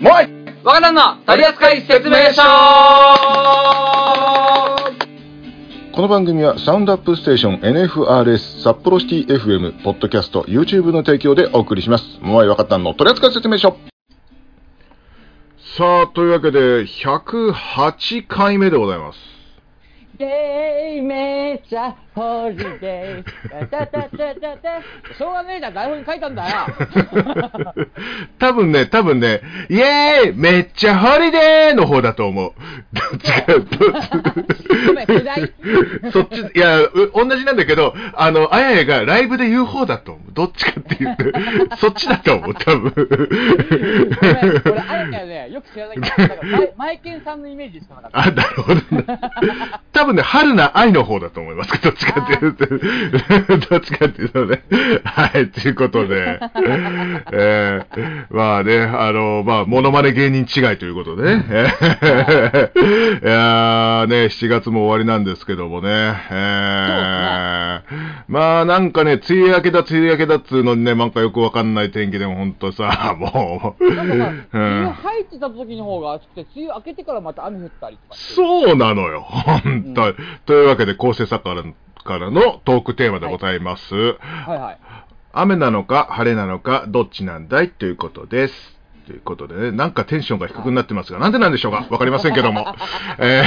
もうい若旦の取扱説明書この番組はサウンドアップステーション NFRS 札幌シティ FM ポッドキャスト YouTube の提供でお送りします。もうい若旦の。取扱説明書さあ、というわけで、108回目でございます。ゲイめちゃホリデータタタタタしょうがねえじゃん台本に書いたんだよ 多分ね、多分ね、イエーイめっちゃホリデーの方だと思う。どっちか、そっち、いや、う同じなんだけど、あの、あややがライブで言う方だと思う。どっちかっていうと、そっちだと思う、多分。ごめん俺あやかよねよく知らないけどマイケンさんのイメージしかなかったあ、なるほどね。多分ね、春菜愛の方だと思います。どっちかっていうと、どっちかっていうとね。はい、ということで、えー、まあね、あの、まあ、モノマネ芸人違いということでね。え ーいやーね、7月も終わりなんですけどもね。えーまあ、なんかね、梅雨明けだ、梅雨明けだっつうのにね、なんかよくわかんない天気でもほんとさ、もう。なんかさ、うん梅雨入ってた時の方が暑くて、梅雨明けてからまた雨降ったりとか。そうなのよ、本当、というわけで、構成作家からのトークテーマでございます。はいはい。雨なのか晴れなのかどっちなんだいということです。ということでね、なんかテンションが低くなってますが、なんでなんでしょうか？わかりませんけども。え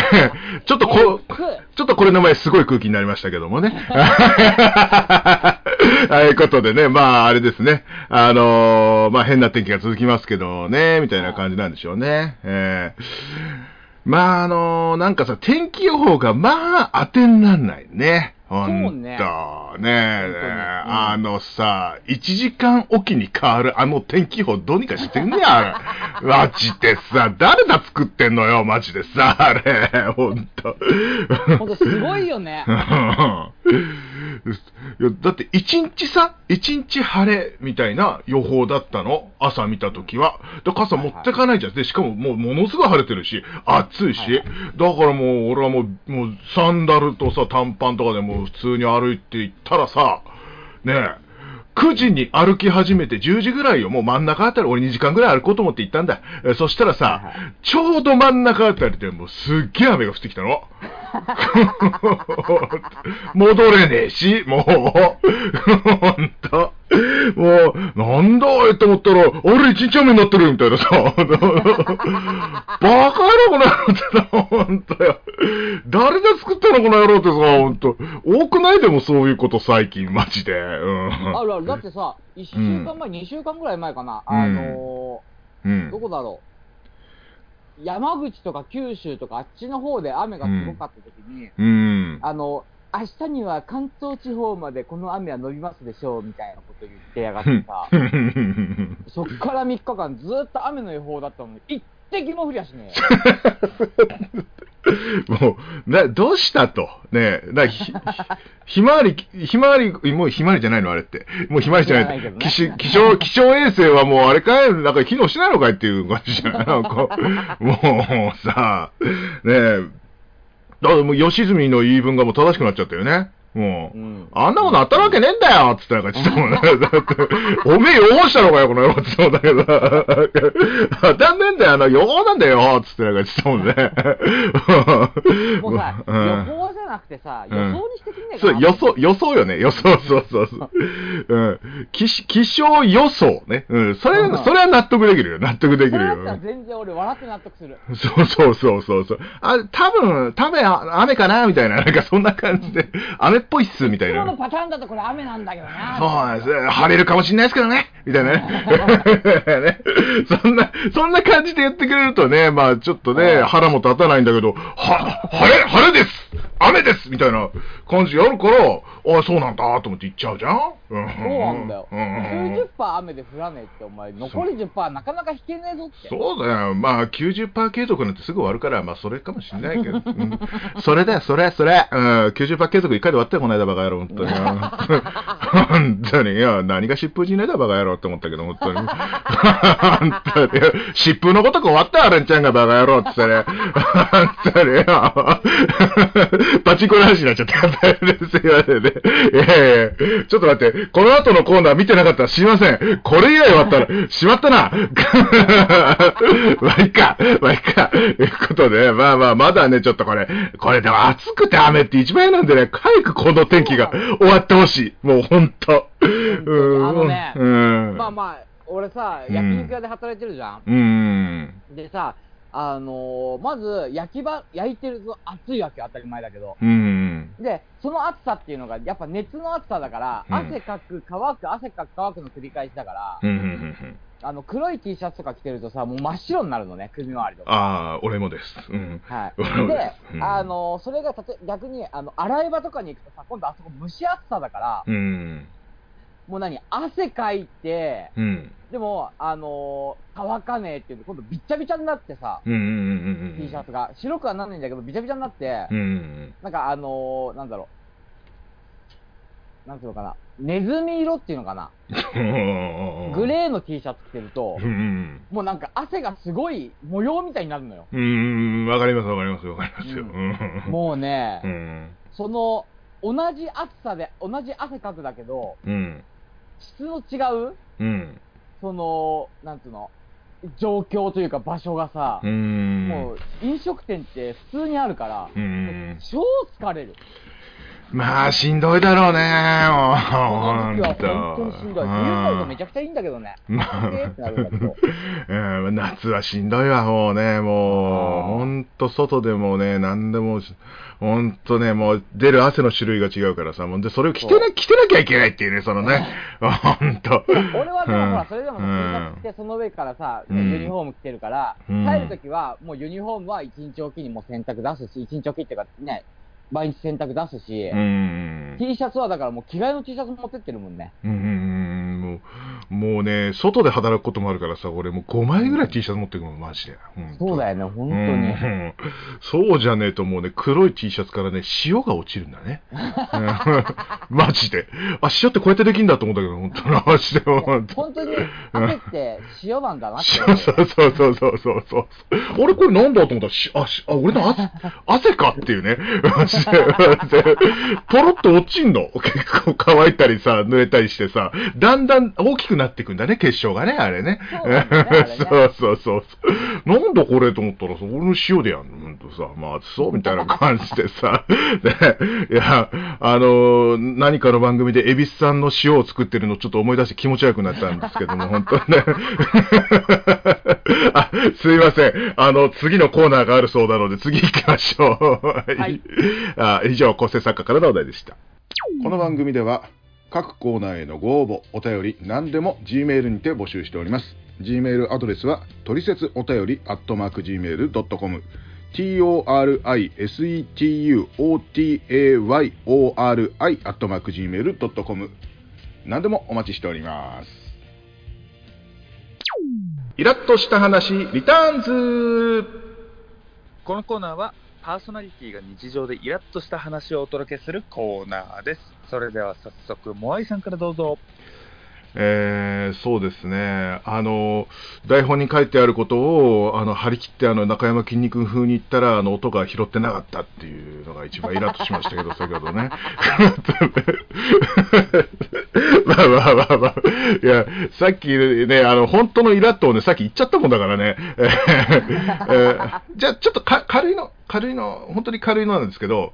ー、ちょっとこう、ちょっとこれの前すごい空気になりましたけどもね。はい、ことでね、まああれですね。あのーまあ変な天気が続きますけどね、みたいな感じなんでしょうね。えーまああのーなんかさ、天気予報がまあ当てになんないね。ほんねねえ、本当にうんあのさ、1時間おきに変わるあの天気予報どうにかしてんねや、あれ。マジでさ、誰だ作ってんのよ、マジでさ、あれ。ほんと。ほんとすごいよね。いやだって一日さ、一日晴れみたいな予報だったの？朝見たときは。で傘持ってかないじゃん。で、しかももうものすごい晴れてるし、暑いし。だからもう俺はもう、もうサンダルとさ、短パンとかでもう普通に歩いていったらさ、ねえ、9時に歩き始めて10時ぐらいよ。もう真ん中あたり、俺2時間ぐらい歩こうと思って行ったんだ。えそしたらさ、はいはちょうど真ん中あたりでもうすっげえ雨が降ってきたの。戻れねえし、もう。ほんと。もう、なんだって思ったら、俺一日雨になってるみたいなさ。バカ野郎このってさ、ほんとよ。誰で作ったのこの野郎ってさ、ほんと。多くない？でもそういうこと最近、マジで。うん。あるある。だってさ、1週間前、2週間ぐらい前かな。うんあのうー、どん。こだろう。山口とか九州とかあっちの方で雨がすごかった時に、うん。あの、明日には関東地方までこの雨は伸びますでしょうみたいなこと言ってやがってさ、そっから3日間ずっと雨の予報だったのに、一滴も降りやしね もう、な、どうしたと？ねえ、な、ひ、ひまわり、ひまわり、もうひまわりじゃないのあれって。もうひまわりじゃない。ない気象、気象、気象衛星はもうあれかい？なんか機能しないのかいっていう感じじゃない？なんか、もうさ、ねえ、だからもう吉住の言い分がもう正しくなっちゃったよね。もう。うんあんなことあったわけねえんだよつってなんか言ってたもんね。だって、おめえ予報したのかよ、この野郎って言ってたもんだけど。当たんねえんだよ、あの、予報なんだよつってなんか言ってたもんね。え。もうさ、うん予報じゃなくてさ、予うん想にしてくんねえかそう、な。予想、予想よね。予想、そうそうそう。うん。気象予想ね。うん。それ、うんそれは納得できるよ。納得できるよ全然俺笑って納得する。そうそうそうそうそう。あ、多分、多分あ雨かなみたいな。なんかそんな感じで、雨っぽいっす、みたいな。今のパターンだとこれ雨なんだけどな。そうなんです。晴れるかもしれないですけどね。みたいなね。ねそんな、そんな感じで言ってくれるとね、まあちょっとね、うん腹も立たないんだけど、は、晴れ、晴れです。雨です。みたいな感じやるから、あそうなんだと思って言っちゃうじゃんうんそうなんだよ。うん90%雨で降らねえって、お前、残り10%なかなか引けねえぞって。そうだよ。まあ、90%継続なんてすぐ終わるから、まあ、それかもしれないけど。うんそれだよ、それ、それ。うん、90%継続1回で終わったよ、この間、バカ野郎、本当に。本当に。いや、何が疾風じねえだ、バカ野郎って思ったけど、本当に。本当に。疾風のごとく終わったよ、レンちゃんがバカ野郎って言ってね。本当によ。パチンコの話になっちゃった。すいませんね。いやいやちょっと待って、この後のコーナー見てなかったらすいません。これ以外終わったら、しまったな。まあいいか、まあいいか。ということで、まあまあ、まだね、ちょっとこれ、これでも暑くて雨って一番嫌なんでね、早くこの天気が終わってほしい。もうほんと。うんあのねうん。まあまあ、俺さ、うん焼肉屋で働いてるじゃん。うん。でさ、あのーまず、焼き場、焼いてると熱いわけよ当たり前だけど。うん。で、その暑さっていうのが、やっぱ熱の暑さだから、うん汗かく、乾く、汗かく、乾くの繰り返しだから、うん。あの、黒い T シャツとか着てるとさ、もう真っ白になるのね、首周りとか。ああ、俺もです。うん。はい。で、あのーそれがたと逆に、あの、洗い場とかに行くとさ、今度あそこ蒸し暑さだから、うん。もう何、汗かいて、うん。でも、あのー乾かねえっていうと、今度びっちゃびちゃになってさ、うん。うん。うん。T シャツが。白くはなんないんだけど、びちゃびちゃになって、うん。なんかあのーなんだろう。なんていうのかな。ネズミ色っていうのかな。グー。レーの T シャツ着てるとう、ん。もうなんか汗がすごい模様みたいになるのよ。うん。わかります、わかります、わかりますよ。ううん。もうね、うん。その、同じ暑さで、同じ汗かくだけど、うん。質の違う、うん。その、なんていうの、状況というか場所がさ、うん。もう飲食店って普通にあるから、うん。超疲れる。まあ、しんどいだろうね、もう。このほん時はと本当にしんどい。冬になるとめちゃくちゃいいんだけどね。夏はしんどいわ、もうね、もう、あー。ほんと外でもね、なんでも、ほんとね、もう出る汗の種類が違うからさ、もうで、それを着てな、着てなきゃいけないっていうね、そのね、ほんと。俺はでもほら、それでもさ、着て、その上からさ、うん。ユニフォーム着てるから、うん。帰るときは、もうユニフォームは1日おきにもう洗濯出すし、1日おきっていうかね、毎日洗濯出すし、うん。T シャツはだからもう着替えの T シャツ持ってってるもんね。うんうんうん、もう、もうね、外で働くこともあるからさ、俺もう5枚ぐらい T シャツ持ってくるの、マジで。そうだよ。よね、本当うに。んそうじゃねえともうね、黒い T シャツからね、塩が落ちるんだね。うん マジで。あ、塩ってこうやってできるんだと思ったけど、本当に。マジで、本当に汗って塩なんだなってそ思う。うそうそうそうそうそう。俺これなんだと思ったら、しあ、しあ俺の汗、汗かっていうね。ポロッと落ちんの？結構乾いたりさ、濡れたりしてさ、だんだん大きくなっていくんだね、結晶がね、あれね。そうねね そうそうそう。なんだこれと思ったらさ、俺の塩でやんの、ほんとさ、まあ、そうみたいな感じでさ、で、いや、あの何かの番組で、恵比寿さんの塩を作ってるのちょっと思い出して気持ち悪くなったんですけども、本当にね。あ、すいません。あの、次のコーナーがあるそうなので、次行きましょう。はいあ以上、構成作家からのお題でした。この番組では、各コーナーへのご応募、お便り、何でも G メールにて募集しております。G メールアドレスは、トリセツお便り、アットマーク Gmail.com、torisetuotayori、アットマーク Gmail.com、何でもお待ちしております。イラッとした話、リターンズこのコーナーはパーソナリティが日常でイラッとした話をお届けするコーナーです。それでは早速、モアイさんからどうぞ。えーそうですね、あの台本に書いてあることをあの張り切ってあの中山きんに君風に言ったらあの音が拾ってなかったっていうのが一番イラッとしましたけど、先ほどね。まあまあまあまあ、いや、さっきね、あの本当のイラッとをね、さっき言っちゃったもんだからね。えーえーじゃあ、ちょっとか軽いの、軽いの、本当に軽いのなんですけど、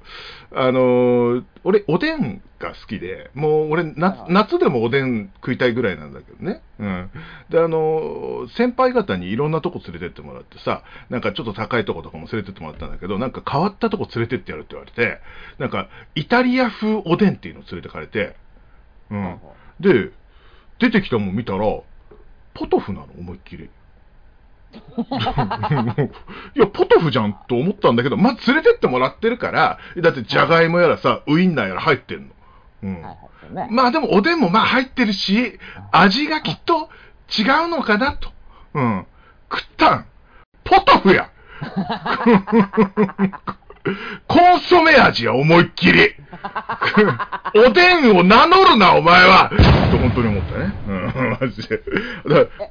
あのー俺、おでんが好きで、もう俺夏、夏でもおでん食いたいぐらいなんだけどね。うん。で、あのー先輩方にいろんなとこ連れてってもらってさ、なんかちょっと高いとことかも連れてってもらったんだけど、なんか変わったとこ連れてってやるって言われて、なんか、イタリア風おでんっていうのを連れてかれて、うん。で、出てきたもん見たら、ポトフなの、思いっきり。いや、ポトフじゃんと思ったんだけど、まあ、連れてってもらってるから、だってじゃがいもやらさ、ウインナーやら入ってんの。まあでもおでんもまあ入ってるし、味がきっと違うのかなと。うん。食ったん。ポトフや コンソメ味や、思いっきり。おでんを名乗るな、お前はと本当に思ったね。うん、マジで。だから、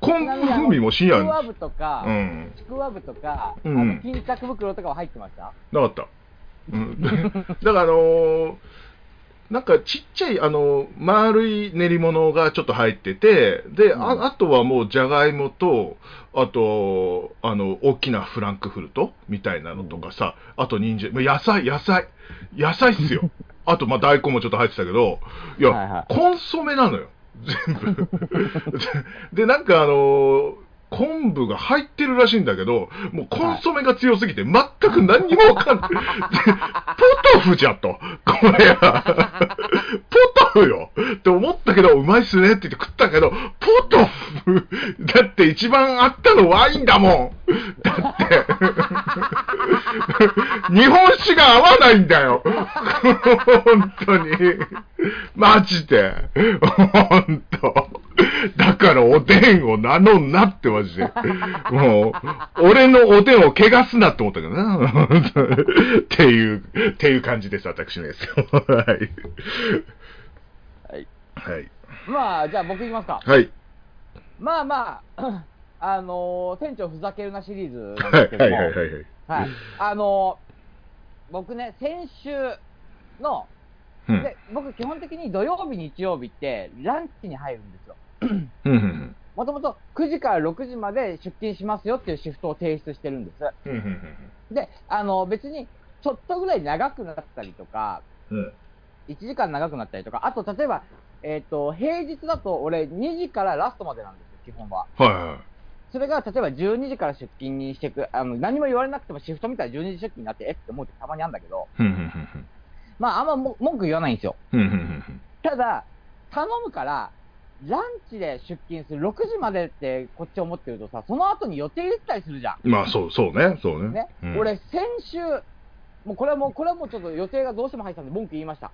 昆布風味も深夜ちくわぶとか、うん。ちくわぶとか、うんあの巾着袋とかは入ってました？なかった。うん、だからあのーなんかちっちゃい、あの、丸い練り物がちょっと入ってて、で、うんああとはもうじゃがいもと、あと、あの、大きなフランクフルトみたいなのとかさ、あと人参、もう野菜、野菜、野菜っすよ。あと、まあ、大根もちょっと入ってたけど、いや、はいはいコンソメなのよ。全部。で、なんかあの昆布が入ってるらしいんだけど、もうコンソメが強すぎて全く何にもわかんない。で ポトフじゃと。これは。ポトフよって思ったけど、うまいっすねって言って食ったけど、ポトフだって一番あったのワインだもんだって。日本酒が合わないんだよ。本当に。マジで。本当。だからおでんを名乗んなってマジで。もう、俺のおでんを汚すなって思ったけどな。っていう、っていう感じです、私のやつ。はい。はい。はい。まあ、じゃあ僕いきますか。はい。まあまあ、あのー店長ふざけるなシリーズなんはい。はい。ですけども、はい。はい。はいあのー僕ね、先週の、うん。で僕基本的に土曜日、日曜日ってランチに入るんです。もともと9時から6時まで出勤しますよっていうシフトを提出してるんです。で、あの別にちょっとぐらい長くなったりとか、うん。1時間長くなったりとか、あと例えば、えっ、と、平日だと俺2時からラストまでなんですよ、基本は。はい。はそれが例えば12時から出勤にしてく、あの何も言われなくてもシフトみたいな12時出勤になって、えって思うってたまにあるんだけど。まああんまも文句言わないんですよ。ただ、頼むから、ランチで出勤する6時までってこっち思ってるとさ、その後に予定入れてたりするじゃん。まあ、そう、そうね。そうね。ね、うん、俺、先週、もうこれはもう、これはもうちょっと予定がどうしても入ってたんで文句言いました。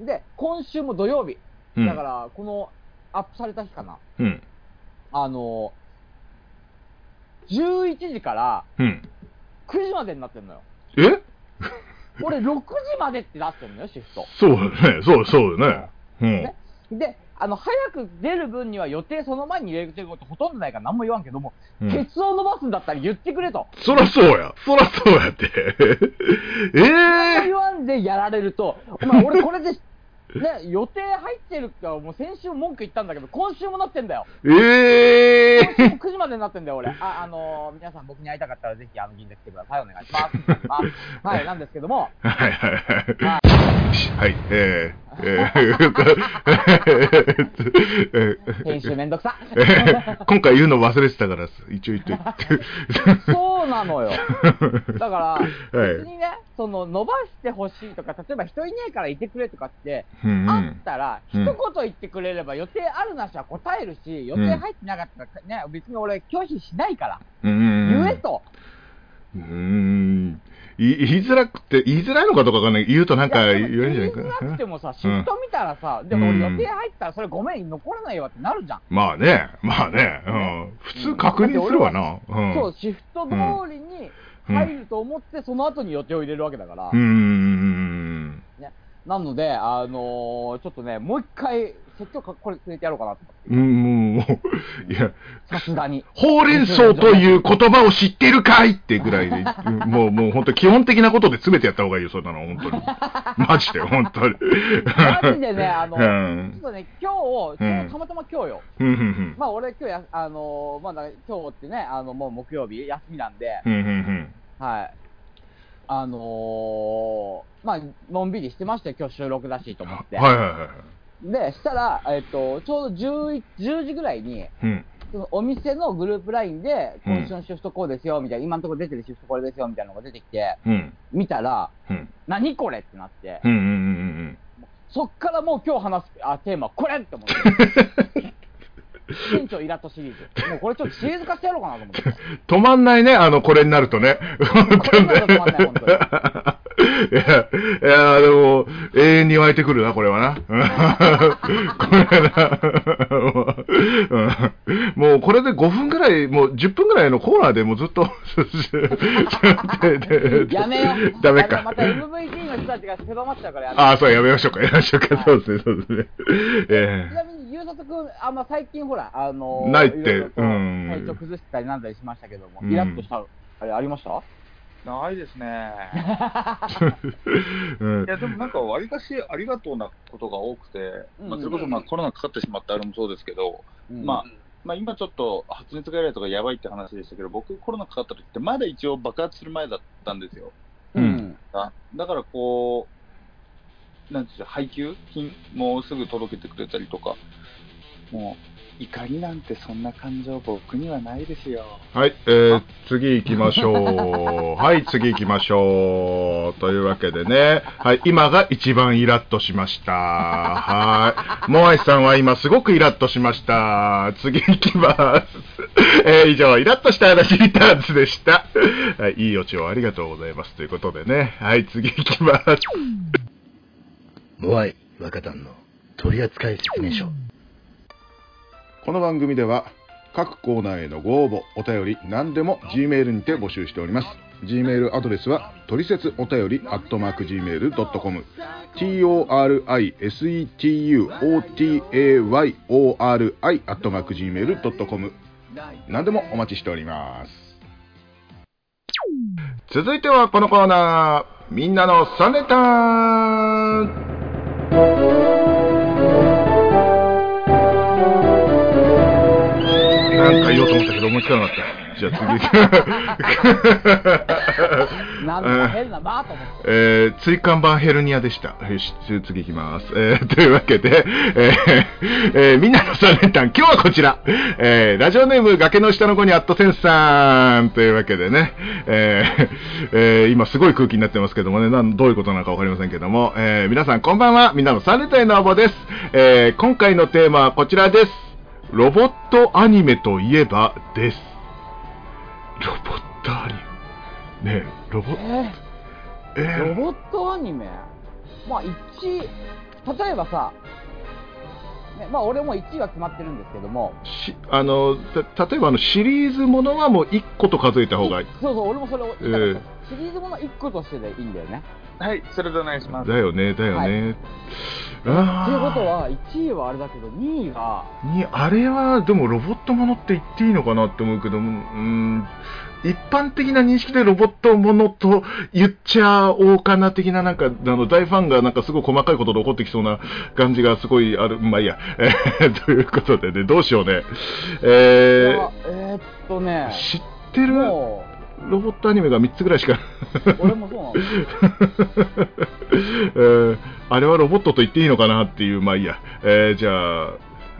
で、今週も土曜日、うん。だから、このアップされた日かな、うん。あの、11時からうん。9時までになってんのよ。え？俺、6時までってなってんのよ、シフト。そうだね。そう、そうだね。うん。ねで、あの、早く出る分には予定その前に入れてることほとんどないから何も言わんけども、うんケツを伸ばすんだったら言ってくれと。そらそうや。そらそうやって。ええ言わんでやられると、お前、俺これで、ね、予定入ってるから、もう先週文句言ったんだけど、今週もなってんだよ。ええ今週も9時までになってんだよ、俺。あ、あのー皆さん僕に会いたかったらぜひ、あの、銀座来てください。お願いします。ますはい、なんですけども、はいはいはい。ははい、えー、えー、編集めんどくさ。えー今回言うの忘れてたから、一応言っといて。そうなのよ。だから、はい別にね、その、伸ばしてほしいとか、例えば人いねえからいてくれとかって、あっん。たら、うん一言言ってくれれば予定あるなしは答えるし、予定入ってなかったら、ね、別に俺拒否しないから、うん言えと。うーん。い言いづらくて、言いづらいのかどうかわかんない。言うとなんか言えるんじゃないか言いづらくな。てもさ、シフト見たらさ、でも俺うん予定入ったらそれごめん、残らないわってなるじゃん。まあね、まあね、うん。普通確認するわな。うん。そう、シフト通りに入ると思って、その後に予定を入れるわけだから。うーん。なので、あのーちょっとね、もう一回、説教かこれついてやろうかなと思って。うん、もう、いや、さすがに。ほうれん草という言葉を知ってるかいってぐらいで、うんもう、もう本当基本的なことで詰めてやった方がいいよ、そんなの、本当に。マジで、本当に。マジでね、あの、うちょっん。とね、今日、うんたまたま今日よ。うん、うん、まあ俺今日や、あのーまだ今日ってね、あの、もう木曜日、休みなんで、うん。うん、うん、はい。あのーまあ、のんびりしてましたよ、今日収録だしと思って。はいはいはい。で、したら、えっと、ちょうど 10, 10時ぐらいに、うん。そのお店のグループラインで、うん今週のシフトこうですよ、みたいな、今のところ出てるシフトこれですよ、みたいなのが出てきて、うん。見たら、うん。何これってなって、うん、うん、うん、そっからもう今日話すあテーマ、これって思って。店長イラッとシリーズ。もうこれちょっとシリーズ化してやろうかなと思って。止まんないね、あの、これになるとね。本当にいや、いや、でも、永遠に湧いてくるな、これはな。これな。うんもう、これで5分ぐらい、もう10分ぐらいのコーナーでもうずっと、やめよう。ダメか。また MVP の人たちが狭まっちゃうからやめああ、そう、やめましょうか、やめましょうか。そうですね、そうですね。えちなみに、ゆうさとくん、あんま最近ほら、あのないってうん体調崩したりなんだりしましたけども、うんイラッとした、あれありました？ないですね。うんいや、でもなんか、わりかしありがとうなことが多くて、まあ、それこそまあコロナかかってしまったあれもそうですけど、うんまあ、まあ、今ちょっと発熱外来とかやばいって話でしたけど、僕、コロナかかった時って、まだ一応爆発する前だったんですよ。うん。あだからこう、なんていうんでしょう、配給品もうすぐ届けてくれたりとか、もう、怒りなんてそんな感情、僕にはないですよ。はい、えー、次行きましょう。はい、次行きましょう。というわけでね、はい、今が一番イラッとしました。はい。モアイさんは今すごくイラッとしました。次行きます。えー、以上、イラッとした話リターンズでした。はい、いいオチをありがとうございます。ということでね、はい、次行きます。モアイ若旦の取扱説明書この番組では各コーナーへのご応募お便り何でも G メールにて募集しております。G メールアドレスはトリセツお便りアットマーク Gmail.com TORISETUOTAYORI アットマーク Gmail.com 何でもお待ちしております。続いてはこのコーナー。みんなのサネターン。なんか言おうと思ったけど思いつかなかった。じゃあ次。なんだか変ななと思って。えー、椎間板ヘルニアでした。よし、次いきます。えー、というわけで、えーえーみんなの3連単、今日はこちら。えー、ラジオネーム、崖の下の子にアットセンスさん。というわけでね、えーえー今すごい空気になってますけどもね、なんどういうことなのかわかりませんけども、えー皆さんこんばんは。みんなの3連単への応募です。えー今回のテーマはこちらです。ロボットアニメといえばです。ロボットアニメ？ねえ、ロボット、ええー、ロボットアニメ？まあ、1位、例えばさ、ね、まあ、俺も1位は決まってるんですけども、しあのた例えばあのシリーズものはもう1個と数えた方がいい。そうそう、俺もそれを言った、えシリーズもの1個としてでいいんだよね。はい、それでお願いします。だよねだよね、あということーは、1位はあれだけど、2位が、にあれはでもロボットものって言っていいのかなって思うけどうん一般的な認識でロボットものと言っちゃおうかな的ななんかあの大ファンがなんかすごい細かいことで起こってきそうな感じがすごいある。まあいいや、えーということでねどうしようね。えいやえー、っとね。ー、、知ってる？もロボットアニメが3つぐらいしかう、俺もそうなん。えーあれはロボットと言っていいのかなっていう、まあいいや。えーじゃあ、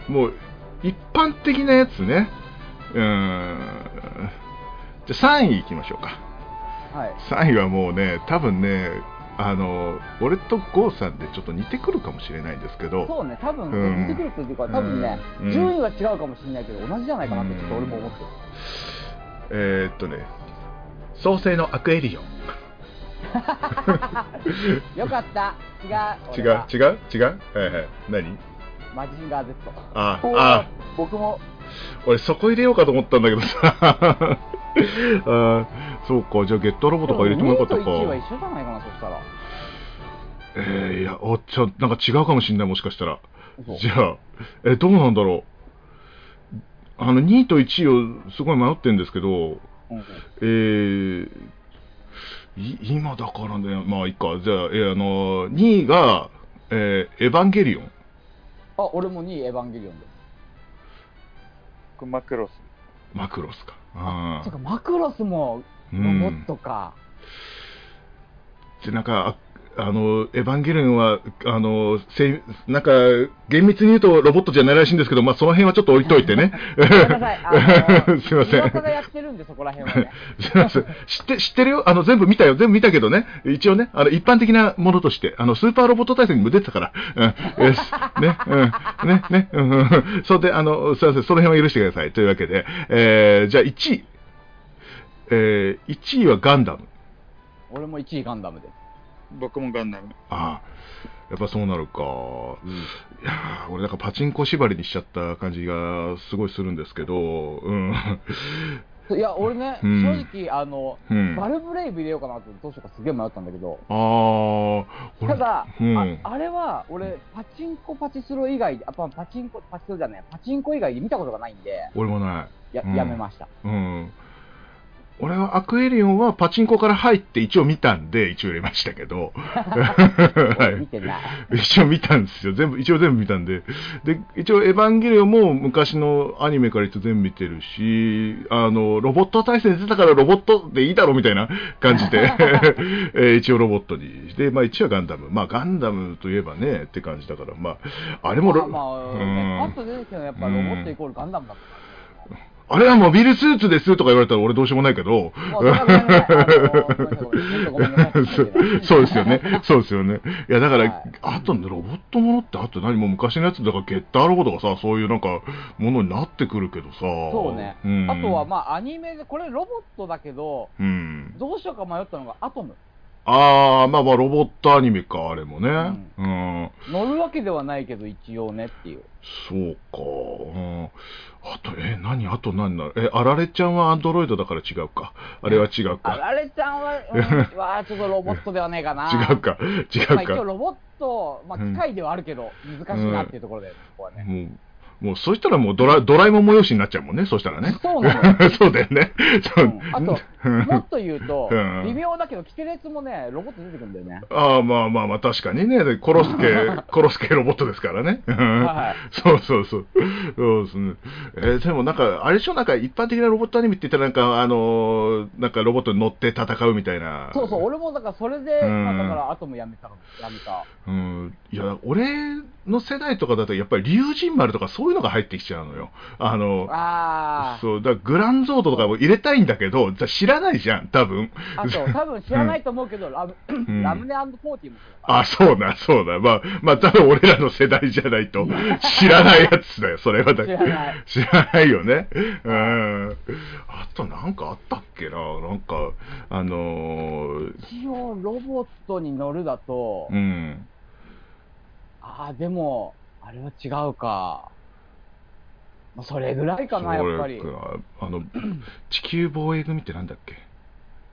もう、一般的なやつね。うーん。じゃあ3位いきましょうか。はい。3位はもうね、多分ね、あの、俺とゴーさんでちょっと似てくるかもしれないんですけど、そうね、多分、うん似てくるというか、多分ね、うん順位は違うかもしれないけど、同じじゃないかなって、ちょっと俺も思ってる。えーっとね、創世のアクエリオン。よかった。違う。違う？違う？違う？はいはい。何？マジンガー Z。あ、あ、僕も、俺そこ入れようかと思ったんだけどさ。あーそうか。じゃあゲットロボとか入れてもよかったか。2位と1位は一緒じゃないかな、そしたら。えー、いやおちょなんか違うかもしんないもしかしたら。嘘じゃあえどうなんだろう。あの2位と1位をすごい迷ってるんですけどうんえー、い今だからねまあいいかじゃあ、えーあの2位が、えーエヴァンゲリオンあ、俺も2位、エヴァンゲリオンで。僕マクロス。マクロスかあそっか、マクロスもうロボッんトか。でなんか、あの、エヴァンゲリオンは、あの、せなんか、厳密に言うとロボットじゃないらしいんですけど、まあ、その辺はちょっと置いといてね。すいません。すいません。知って、知ってるよあの、全部見たよ。全部見たけどね。一応ね、あの、一般的なものとして、あの、スーパーロボット対戦にも出てたから。うん。ね。うん。ね。ね。うん。それで、あの、すいません。その辺は許してください。というわけで、えー、じゃあ1位。えー、1位はガンダム。俺も1位ガンダムで。僕もガンダム。ああ、やっぱそうなるか。いやー俺なんかパチンコ縛りにしちゃった感じがすごいするんですけど、うん。いや、俺ね、うん正直、あの、うん。バルブレイブ入れようかなってどうしようかすげえ迷ったんだけど、あただ、うん。ああれは俺、パチンコパチスロ以外で、あパパチンコ、パチスロじゃない、パチンコ以外で見たことがないんで、俺もない。や,、うんやめました。うん。俺はアクエリオンはパチンコから入って一応見たんで、一応入れましたけど。一応見たんですよ。全部、一応全部見たんで。で、一応エヴァンゲリオンも昔のアニメから一応全部見てるし、あの、ロボット対戦出たからロボットでいいだろうみたいな感じで、えー一応ロボットにして、まあ一応ガンダム。まあガンダムといえばね、って感じだから、まあ、あれもロ、まあ、まあうんね、パッと出てきたのはやっぱロボットイコールガンダムだった。あれはモビルスーツですとか言われたら俺どうしようもないけど、まあ そうですよね。そうですよね。いや、だから、はいあとね、ロボットものって、あと何もう昔のやつだから、ゲッターロボとかさ、そういうなんか、ものになってくるけどさ。そうね。んあとは、まあ、アニメで、これロボットだけど、うん。どうしようか迷ったのがアトム。あー、まあまあ、ロボットアニメか、あれもね。ううん。乗るわけではないけど、一応ねっていう。そうか。うん。あと、え、何？あと何なのえ、あられちゃんはアンドロイドだから違うか。あれは違うあか。られちゃんは、うん、はちょっとロボットではねえかな。違うか。違うまあ、一応か。ロボット、まあ、機械ではあるけど、難しいなっていうところで、ここはね。もう、もう、そしたらもうドラ、ドラえもん催しになっちゃうもんね、そしたらね。そうなのよ。そうだよね。そううんあと、もっと言うとうん、微妙だけど、キテレツもね、ロボット出てくるんだよね。ああ、まあまあまあ、確かにね。でコロスケ、コロスケロボットですからね。はいそうそうそう。そうですね。えーでもなんか、あれでしょ？なんか一般的なロボットアニメって言ったらなんか、あのーなんかロボットに乗って戦うみたいな。そうそう、俺もだからそれで、うだからアトムやめたの、やめた。うん。いや、俺の世代とかだと、やっぱり竜神丸とかそういうのが入ってきちゃうのよ。あの、あー。そう、だグランゾードとかも入れたいんだけど、じゃあ知らないじゃん、多分。あと、多分知らないと思うけど、ラム、んラムネフォーティもそうだあ、そうだ、そうだ。まあ、まあ、多分俺らの世代じゃないと、知らないやつだよ、それはだ知らない。知らないよね。うん。あとなんかあったっけな？なんか、あのー一応、ロボットに乗るだと、うん。ああ、でも、あれは違うか。まあ、それぐらいかな、やっぱりあの、地球防衛組ってなんだっけ？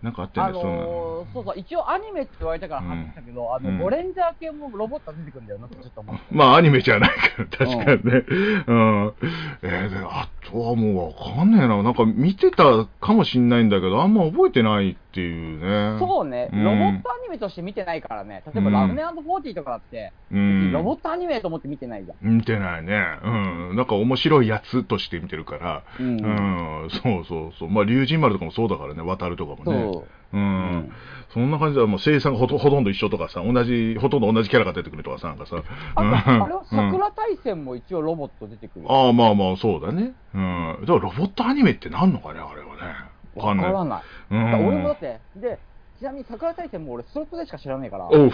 なんかあったよあね、そんなのー、そうそう、一応アニメって言われたから話したけど、あの、うんゴレンジャー系もロボットが出てくるんだよなってちょっと思って。まあ、アニメじゃないから、確かにね。うん。えーで、あとはもうわかんねえな。なんか見てたかもしんないんだけど、あんま覚えてないっていうね。そうね、うんロボットアニメとして見てないからね、例えばうんラムネフォーティとかだって、うん。ロボットアニメと思って見てないじゃん。見てないね。うん。なんか面白いやつとして見てるから。ううんん。そうそうそう。まあ、竜神丸とかもそうだからね、渡るとかもね。そう。うん。うんそんな感じで、もう声優さんがほとほとんど一緒とかさ、同じ、ほとんど同じキャラが出てくるとかさ、なんかさ。ああれはうん桜大戦も一応ロボット出てくる。ああ、まあまあ、そうだね。うん。だからロボットアニメってなんのかね、あれはね。わかんない。わからない。俺もだって、で、ちなみに桜大戦も俺スロットでしか知らないから。おう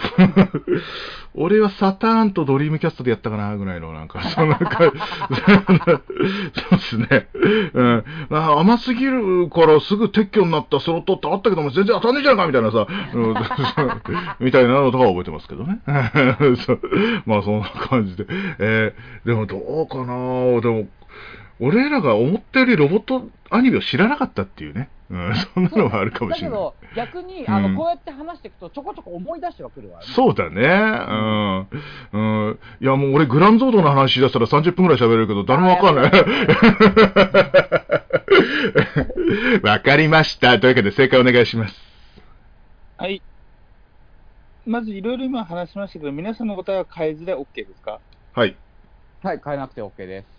俺はサターンとドリームキャストでやったかなぐらいの、なんか、そんな感じ。そうですね。うん。まあ甘すぎるからすぐ撤去になったスロットってあったけども、全然当たんねえじゃんかみたいなさ、うん みたいなのとかは覚えてますけどね。まあ、そんな感じで。えーでもどうかなでも、俺らが思ったよりロボットアニメを知らなかったっていうね。うん、そんなのはあるかもしれない。だけど、逆に、あの、うんこうやって話していくと、ちょこちょこ思い出してはくるわ、ね。そうだね。うん。うん。いや、もう俺、グランゾードの話し出したら30分くらい喋れるけど、誰もわかんない。わかりました。というわけで、正解お願いします。はい。まずいろいろ今話しましたけど、皆さんの答えは変えずで OK ですか？はい。はい、変えなくて OK です。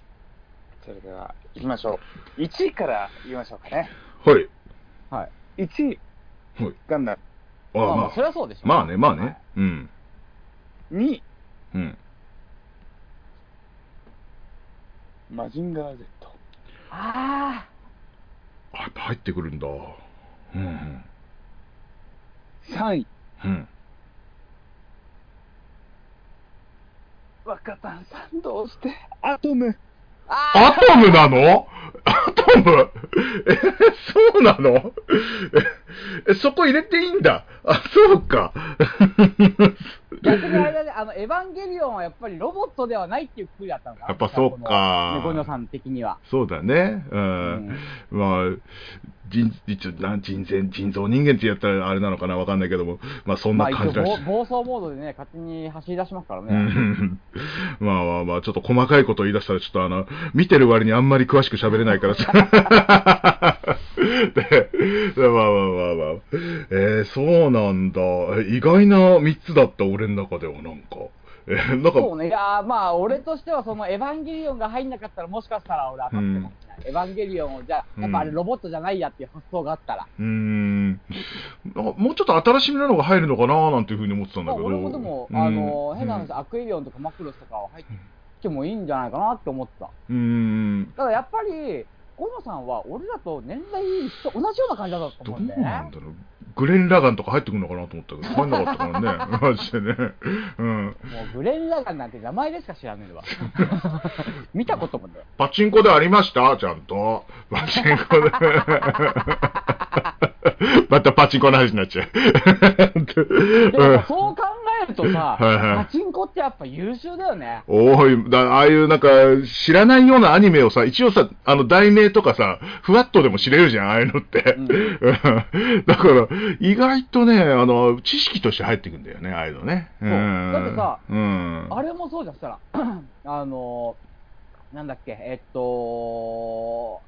それでは行きましょう。1位から言いましょうかね。はい。はい。1位、はい。ガンダム。あまあまあまあ、そりゃそうでしょ。まあね、まあね。うん。2位、うん。マジンガー Z。ああ、やっぱ入ってくるんだ。うん。3位、うん。若旦さんどうしてアトム。アトムなの？アトム？え、そうなの？え、そこ入れていいんだ。あ、そうか。逆にあれだね、あの、エヴァンゲリオンはやっぱりロボットではないっていうくくりだったのかな。やっぱそうか猫ニョさん的には。そうだね。う。うんまあ、人、一応、なん人前、人造人間ってやったらあれなのかなわかんないけども、まあそんな感じだし。暴暴走モードでね、勝手に走り出しますからうね。ん まあまあまあ、ちょっと細かいこと言い出したら、ちょっとあの、見てる割にあんまり詳しく喋れないからさ。で、まあまあまあまあ。えー、そうなんだ。意外な3つだった、俺の中では、なんか。えー、なんか、そうね、いやーまあ、俺としては、そのエヴァンゲリオンが入んなかったら、もしかしたら俺当たってたかもしれない。エヴァンゲリオンを、じゃあ、やっぱあれロボットじゃないやっていう発想があったら。うーん。もうちょっと新しめなのが入るのかななんていうふうに思ってたんだけど。まあ俺もでも、うんあの、変な話、アクエリオンとかマクロスとかは入ってもいいんじゃないかなって思ってた。うーん。ただやっぱり、小野さんは俺らと年代一緒同じような感じだったとどう思うんだよね。なんだろう。グレン・ラガンとか入ってくるのかなと思ったけど、入んなかったからね。マジでね。うん。もうグレン・ラガンなんて名前でしか知らねえわ。見たこともね。パチンコでありました？ちゃんと。パチンコで。またパチンコの話になっちゃう。でもそう考えるとさ、はいはいパチンコってやっぱ優秀だよね。おい、だああいうなんか、知らないようなアニメをさ、一応さ、あの、題名とかさ、ふわっとでも知れるじゃん、ああいうのって。うんうん だから、意外とね、あの、知識として入ってくんだよね、ああいうのね。そうんだってさうん。あれもそうじゃん、したら、あの、なんだっけ、えっと、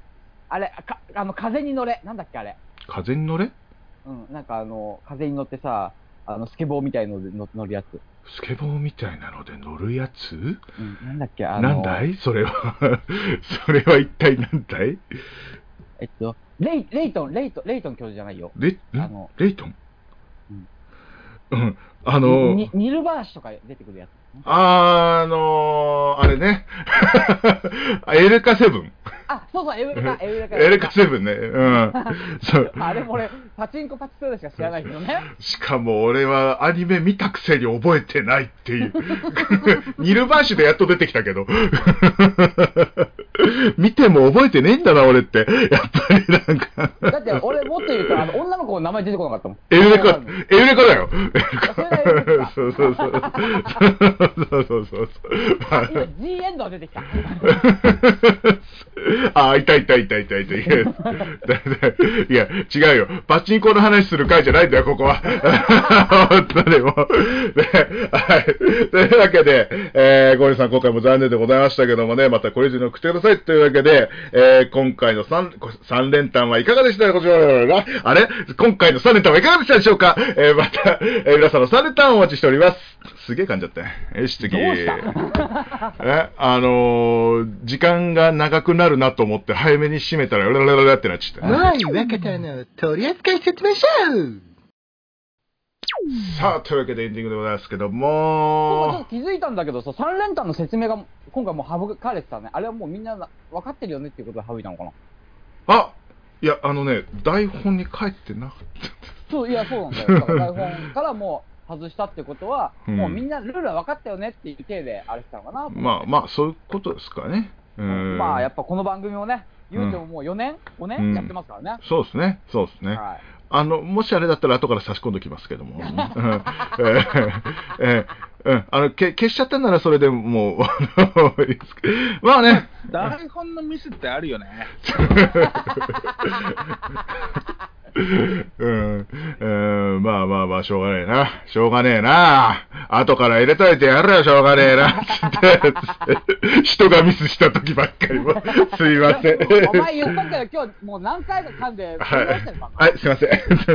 あれ、かあの風に乗れ、なんだっけ、あれ。風に乗れ？うん、なんかあの、風に乗ってさ、あの、スケボーみたいので乗乗るやつ。スケボーみたいなので乗るやつ？うん、なんだっけ、あの、なんだい？それは。それは一体なんだい？えっと、レイ、レイトン、レイトン、レイトン教授じゃないよ。レ、ん？あのレイトン？うんうん。あのにニルバーシュとか出てくるやつ。あのー、あれね。エルカセブン。あ、そうそう、エウレカ、エウレカ。エルカセブンね。うん。そう。あれも俺、パチンコパチスロでしか知らないけどね。しかも俺はアニメ見たくせに覚えてないっていう。ニルバーシュでやっと出てきたけど。見ても覚えてねえんだな、俺って。やっぱりなんか。だって俺もっと言うと、あの、女の子の名前出てこなかったもん。エルレカ、エルレカだよ。そうそうそう。そうそうそうそう。あ今 G エンドが出てきた。あ、いたいたいたいたいた。いや、いや違うよ。パチンコの話する回じゃないんだよ、ここは。本当にもはい。というわけで、えー、ゴリさん、今回も残念でございましたけどもね、またこれ以上に送ってください。というわけで、えー、今回の3、三連単はいかがでしたでしょうか？あれ？今回の3連単はいかがでしたでしょうか？えー、また、えー、皆さんの3連単をお待ちしております。すげえ噛んじゃったね。よし、次。どうした え、あのー、時間が長くなるなと思って早めに閉めたら、うららららってなっちゃった。もうい若田の取扱説明書さあ、というわけでエンディングでございますけどそうちょっもと、気づいたんだけどさ、3連単の説明が今回もう省かれてたね。あれはもうみんな分かってるよねっていうことで省いたのかな？あいや、あのね、台本に書いてなかった。そう、いや、そうなんだよ。だから台本からもう外したってことは、うんもうみんなルールは分かったよねっていう体であれしたのかな。まあまあ、そういうことですかね。うん。まあ、やっぱこの番組をね、言うてももう4年、5うん年やってますからね。そうですね。そうですね。はい。あの、もしあれだったら後から差し込んでおきますけども。う んえーえーうん。あの、け消しちゃったならそれでもう、まあね。台本のミスってあるよね。うん、うん、まあまあまあ、しょうがねえな。しょうがねえな。後から入れといてやるよ、しょうがねえな。つって、人がミスした時ばっかりも。すいません。お前言ったけど、今日もう何回か噛んで、はい。はい、すいません。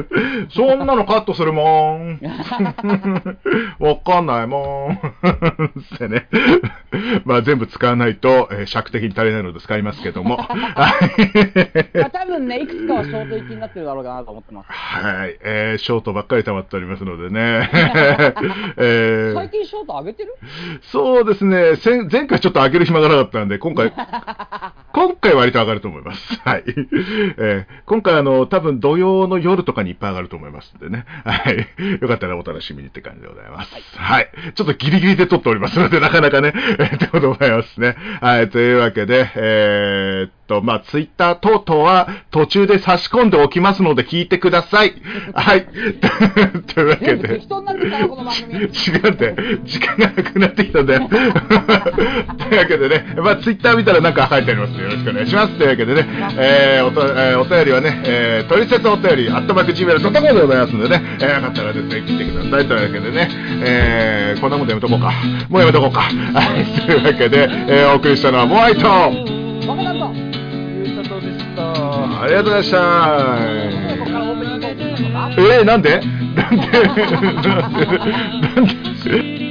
そんなのカットするもん。わかんないもん。ってね。まあ全部使わないと、えー尺的に足りないので使いますけども。はいまあ多分ね、いくつかはショート行きになってるだろうかなと思ってます。はい、えー、ショートばっかり溜まっておりますのでね。えー最近ショート上げてる？そうですね、先前回ちょっと上げる暇がなかったんで、今回、今回割と上がると思います。はい。えー今回あの、多分土曜の夜とかにいっぱい上がると思いますんでね。はい。よかったらお楽しみにって感じでございます。はい。ちょっとギリギリで撮っておりますので、なかなかね、えー、ということでございますね。はい。というわけで、えーっと、まあ、ツイッター等々は途中で差し込んでおきますので聞いてください。はい。というわけで全部適。当になってたな、この番組。違うんで、時間がなくなってきたんで。というわけでね、まあ、ツイッター見たらなんか書いてありますよろしくお願いします。というわけでね、えーおとえーお便りはね、えー、トリセツお便り、アットマーク Gmail.com でございますのでね、えー、よかったらですね、聞いてください。というわけでね、えー、こんなもんでやめとこうか。もうやめとこうか。はい、というわけで、えー、お送りしたのはモアイと、した。ありがとうございました。えー、なんで？なんで？なんで？